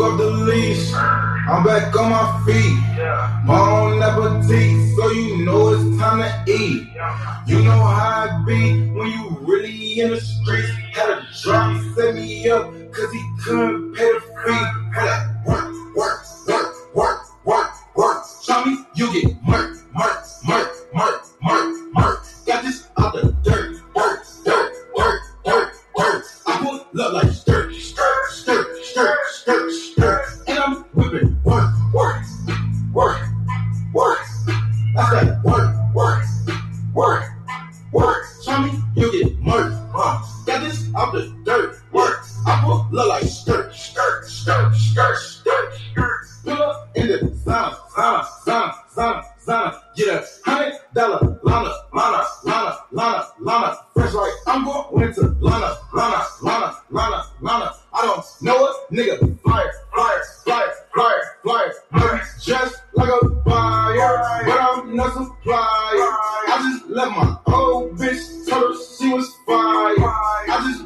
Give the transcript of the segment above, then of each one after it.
Of the leash. I'm back on my feet. Bon appetit, so you know it's time to eat. You know how it be when you really in the streets. Had a drop, set me up, cause he couldn't pay the fee. Got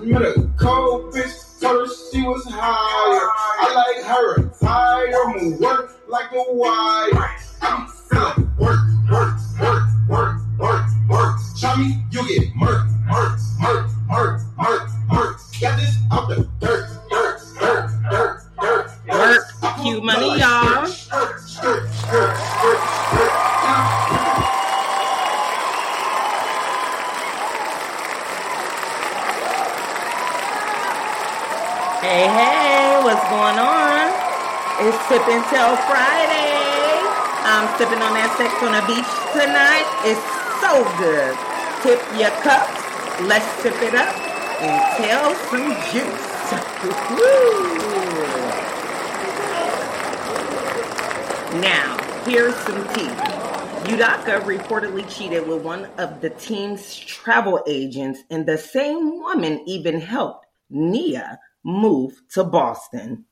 I just met a Hey, hey, what's going on? It's Sip and Tell Friday. I'm sipping on that sex on the beach tonight. It's so good. Tip your cups. Let's sip it up and tell some juice. Now, here's some tea. Udoka reportedly cheated with one of the team's travel agents, and the same woman even helped Nia move to Boston.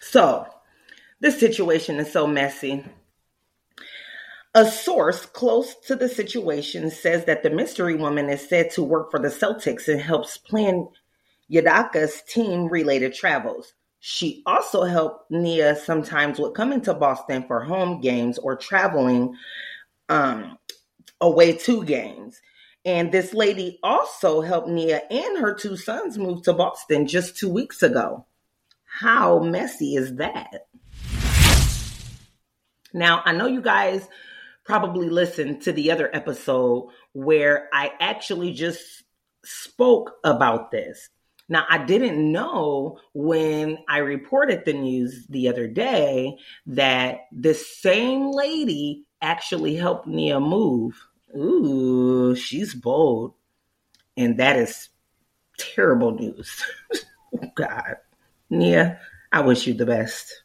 So, this situation is so messy. A source close to the situation says that the mystery woman is said to work for the Celtics and helps plan Udoka's team related travels. She also helped Nia sometimes with coming to Boston for home games or traveling um, away to games. And this lady also helped Nia and her two sons move to Boston just two weeks ago. How messy is that? Now, I know you guys probably listened to the other episode where I actually just spoke about this. Now, I didn't know when I reported the news the other day that this same lady actually helped Nia move. Ooh, she's bold. And that is terrible news. God. Nia, I wish you the best.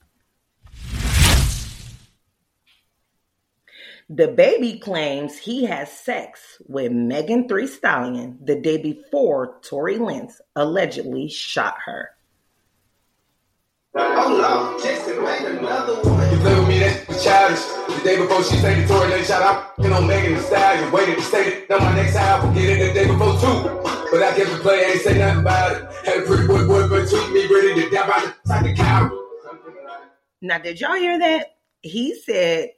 DaBaby claims he has sex with Megan Three Stallion the day before Tory Lanez allegedly shot her. Oh no, Jason made another one. You play with me, that's childish. The day before she say the Tory Lane shot, I'm f***ing on Megan Thee Stallion. Waited to say it, now my next album, get it the day before too. But I kept it playing, ain't say nothing about it. Had a pretty boy, boy, but tweet me, ready to die by the cow. Now, did y'all hear that? He said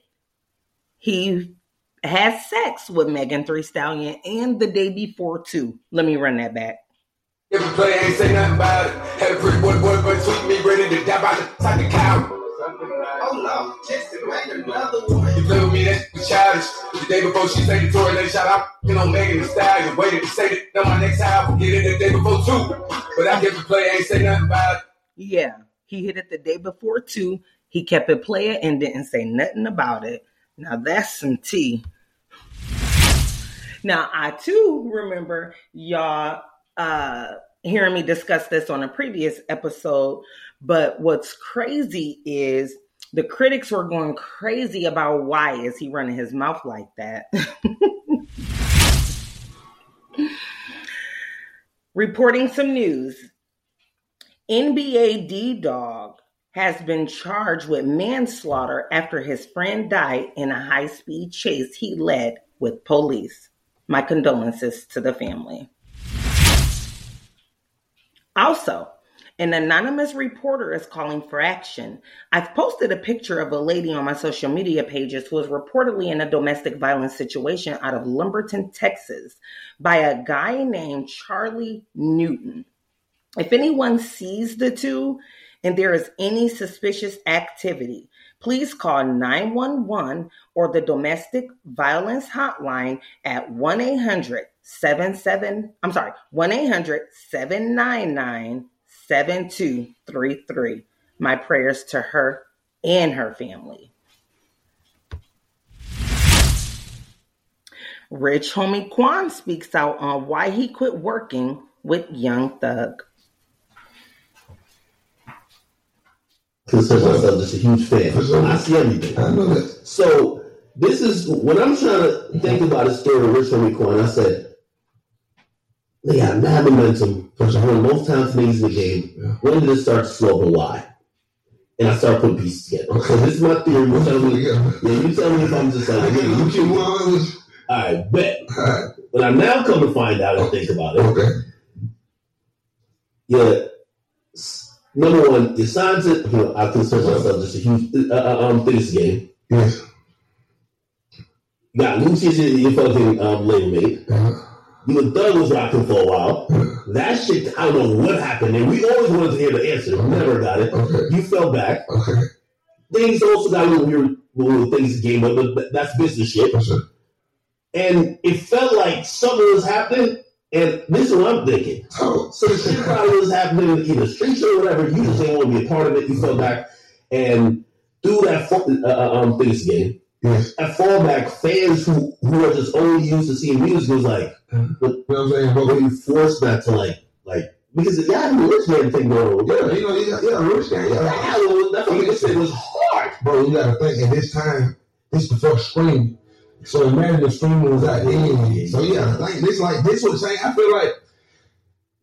he had sex with Megan Three Stallion and the day before too. Let me run that back. If you play, ain't say nothing about it. Had a pretty boy, boy, but tweet me, ready to die by the time the cow. Oh no, Jason made another one. You play with me, that's childish. The day before she say the Tory Lane shot, I'm f***ing on Megan Thee Stallion. Waited to say it, now my next album, get it the day before too. But I kept it play, ain't say nothing about it. Yeah, he hit it the day before too. He kept it playing and didn't say nothing about it. Now that's some tea. Now I too remember y'all uh hearing me discuss this on a previous episode, but what's crazy is the critics were going crazy about why is he running his mouth like that. Reporting some news. NBA Ddawg has been charged with manslaughter after his friend died in a high speed chase he led with police. My condolences to the family. Also, an anonymous reporter is calling for action. I've posted a picture of a lady on my social media pages who is reportedly in a domestic violence situation out of Lumberton, Texas, by a guy named Charlie Newton. If anyone sees the two and there is any suspicious activity, please call 911 or the domestic violence hotline at 1-800-77 I'm sorry, 1-800-799 7233. My prayers to her and her family. Rich Homie Quan speaks out on why he quit working with Young Thug. Consider myself just a huge fan. I see everything. I know that. So this is when I'm trying to think about a story of Rich Homie Quan. I said, they got mad momentum. Bunch of most times niggas in the game. Yeah. When did it start to slow and why? And I started putting pieces together. So this is my theory. You tell me, Yeah. yeah, you tell me if I'm just like, get you keep- want. all right, bet. Alright, But I now come to find out and think about it. Okay. Yeah. Number one, you signed to, you know, I consider myself just a huge, uh, uh, um, this game. Yes. Got Lucius, your, your fucking um, label mate. Uh, You and Thug was rocking for a while. That shit, I don't know what happened. And we always wanted to hear the answer. Never got it. okay. You fell back. Okay. Then he's also got little weird little things in the game, but, but that's business shit. That's. And it felt like something was happening. And this is what I'm thinking. So, So the shit probably was happening either the streets or whatever. You just didn't want to be a part of it. You fell back. And through that uh, uh, um, things game, yes. at fallback, fans who, who are just only used to seeing music was like, You know what I'm saying? but when you force that to like, like, because y'all have a rich man thing going on. yeah, you know, yeah, yeah, rich yeah. Yeah, that's what was hard. Bro, you gotta think at this time, this first stream. So imagine the streaming was out then. So yeah, like this like this was saying I feel like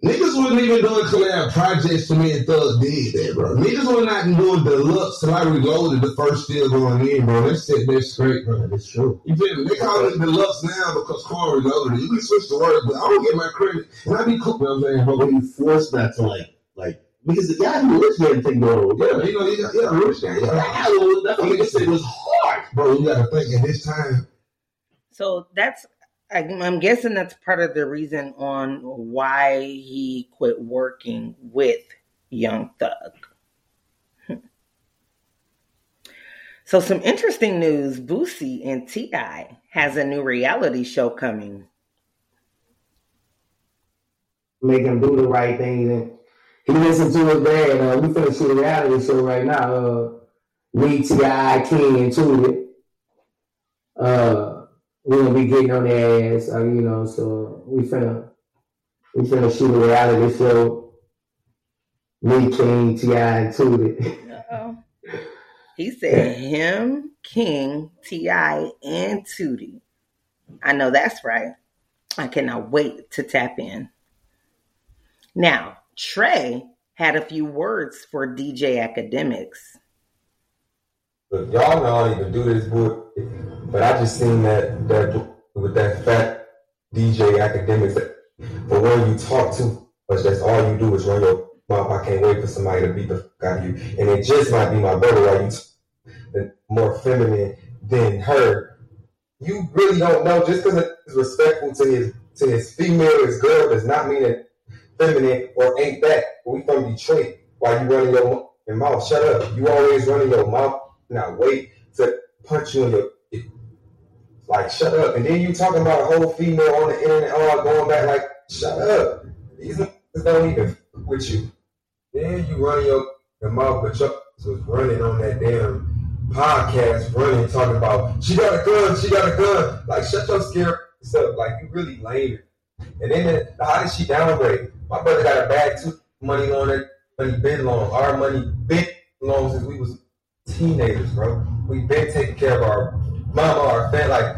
niggas wasn't even doing collab projects to me and Thug did that, bro. Niggas were not doing deluxe till I reloaded the first deal going in, bro. That shit that's straight, bro. That's true. You feel me? They call it deluxe now because Corey reloaded it. You can switch the word, but I don't get my credit. And I be cool, you know what I'm saying? But when you force that to like, like, because the guy who rich man thing going on. yeah, you know, you got, yeah, rich guy, yeah. Yeah, that's what niggas said was hard. Bro, you gotta think at this time, So that's, I'm guessing that's part of the reason on why he quit working with Young Thug. Hmm. So some interesting news, Boosie and T.I. has a new reality show coming. make him do the right things. And he listened to his dad. Uh, we finna a reality show right now. Uh, me, T.I., King, and Tootie. Uh, we're gonna be getting on their ass, uh, you know, so we finna, we finna shoot a reality show. Me, King, T.I., and Tootie. Uh-oh. He said him, King, T.I., and Tootie. I know that's right. I cannot wait to tap in. Now, Trey had a few words for DJ Akademiks. Look, y'all know I don't even do this, but but I just seen that that with that fat DJ Akademiks. That, for when you talk too much, that's all you do is run your mouth. I can't wait for somebody to beat the fuck out of you, and it just might be my brother. Like you, t- more feminine than her. You really don't know just because it's respectful to his to his female, his girl, does not mean that feminine or ain't that. We from Detroit. Why you running your, your mouth? Shut up. You always running your mouth. Now wait to punch you in your like shut up. And then you talking about a whole female on the internet oh, all going back like shut up. These niggas don't even with you. Then you running your, your mouth, but Chuck was running on that damn podcast, running talking about she got a gun, she got a gun. Like shut your scare stuff. Like you really lame. And then the, how did she downgrade? My brother got a bag too money on it. Money been long. Our money been long since we was teenagers, bro. We been taking care of our mama, our family. Like,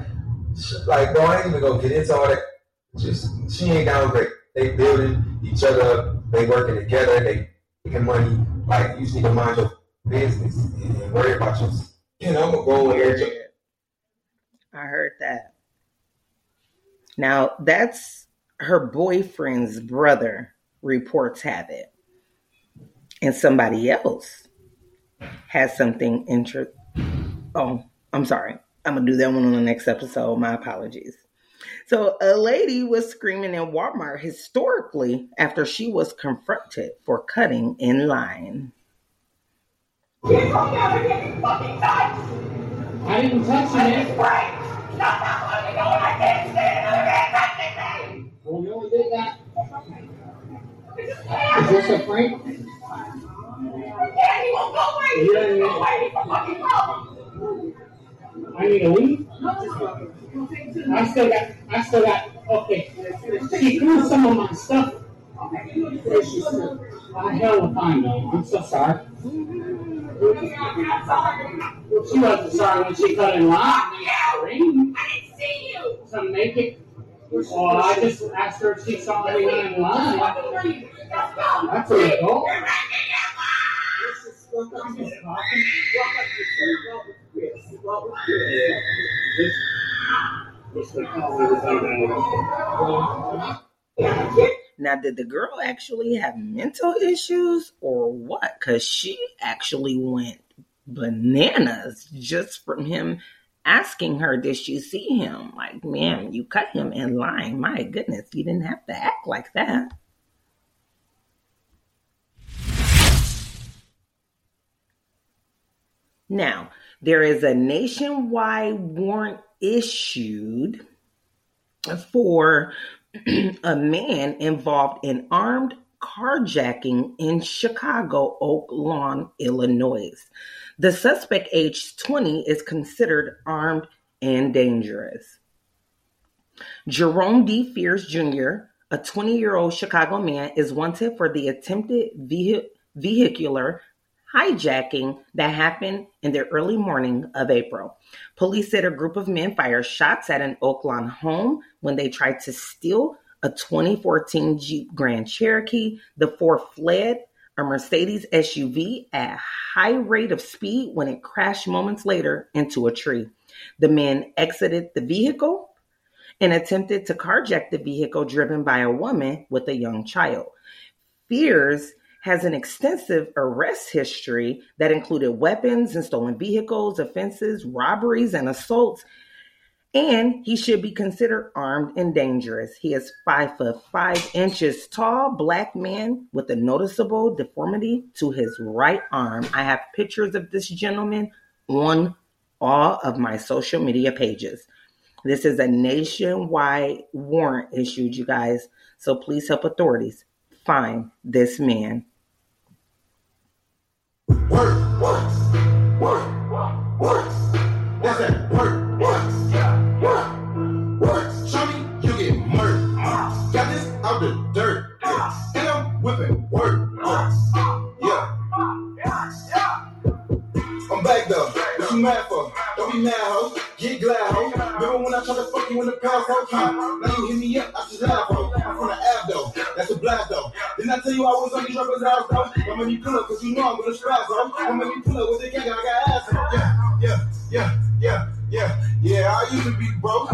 like, bro, I ain't even gonna get into all that. Just she ain't downgrade. They building each other up. They working together. They making money. Like, you just need to mind your business and worry about your. You know, I'm gonna go there. I heard that. Now, that's her boyfriend's brother, reports have it. And somebody else has something interest. Oh, I'm sorry. I'm going to do that one on the next episode. My apologies. So, a lady was screaming in Walmart historically after she was confronted for cutting in line. You don't never get fucking touch. I didn't touch I you. didn't break. Stop that fucking. I can't stand another man touching me. Oh, well, you only did that. Is this a prank? Daddy won't go away. He doesn't go away. He's a fucking problem. I leave. I still got. I still got. Okay. She threw some of my stuff. I held a fine though. I'm so sorry. She wasn't sorry when she cut in line. I didn't see you. To make it. Well, I just asked her if she saw anyone in line. That's where you go. You're wrecking your life. Now, did the girl actually have mental issues or what? Because she actually went bananas just from him asking her, Did she see him? Like, man, you cut him in line. My goodness, you didn't have to act like that. Now, there is a nationwide warrant issued for a man involved in armed carjacking in Chicago, Oak Lawn, Illinois. The suspect, aged 20, is considered armed and dangerous. Jerome D. Fears Jr., a 20 year old Chicago man, is wanted for the attempted vehi- vehicular hijacking that happened in the early morning of April. Police said a group of men fired shots at an Oaklawn home when they tried to steal a 2014 Jeep Grand Cherokee. The four fled a Mercedes SUV at a high rate of speed when it crashed moments later into a tree. The men exited the vehicle and attempted to carjack the vehicle driven by a woman with a young child. Fears has an extensive arrest history that included weapons and stolen vehicles, offenses, robberies, and assaults. And he should be considered armed and dangerous. He is five foot five inches tall, black man with a noticeable deformity to his right arm. I have pictures of this gentleman on all of my social media pages. This is a nationwide warrant issued, you guys. So please help authorities find this man. Work, work. Yeah. I'm back though. What you mad for? Don't be mad, ho. Get glad, ho. Remember when I tried to fuck you in the past, ho? Huh? Now you hit me up, I just laugh, ho. I'm from the Ab, though. That's a blast, though. Didn't I tell you I was on these rappers' house, though? Don't make me pull up, cause you know I'm gonna spaz, ho. Don't make me pull up with the gang, I got ass, ho. Yeah, yeah, yeah, yeah, yeah, yeah. I used to be broke.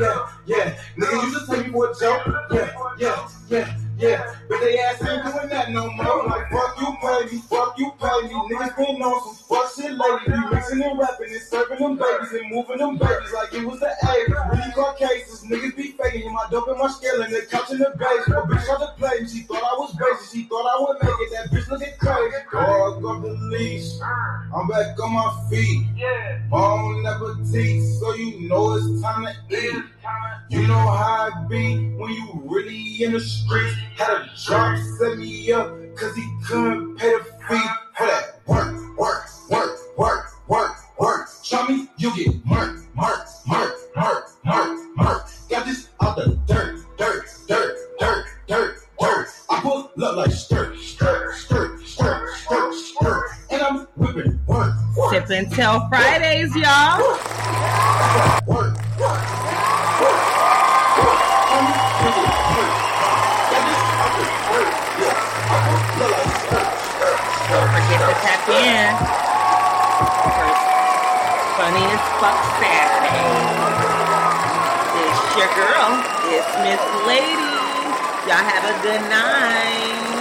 Yeah, yeah. Nigga used to take me for a joke. Yeah, yeah, yeah. Yeah, but they ass ain't doing that no more. Like, fuck you, me, fuck you, pay me. Niggas been on some fuck shit lately. You mixing and rapping and serving them babies and moving them babies like it was the 80s. Really caught cases, niggas be faking. My dope and my skill and the couch in the base. A bitch tried to play me, she thought I was basic. She thought I would make it, that bitch looking crazy. Dog off the leash, I'm back on my feet. Bon appetit, so you know it's time to eat. You know how it be when you really in the streets. Had a drop set me up, cause he couldn't pay the fee for that work, work, work, work, work, work. Show me you get murk, murk, murk, murk, murk, murk. Got this out the dirt, dirt, dirt, dirt, dirt, dirt. I pull up like skirt, skirt, skirt, skirt, skirt, skirt. And I'm whipping work, work, Sip and Fridays, y'all. Saturday. It's your girl. It's Miss Lady. Y'all have a good night.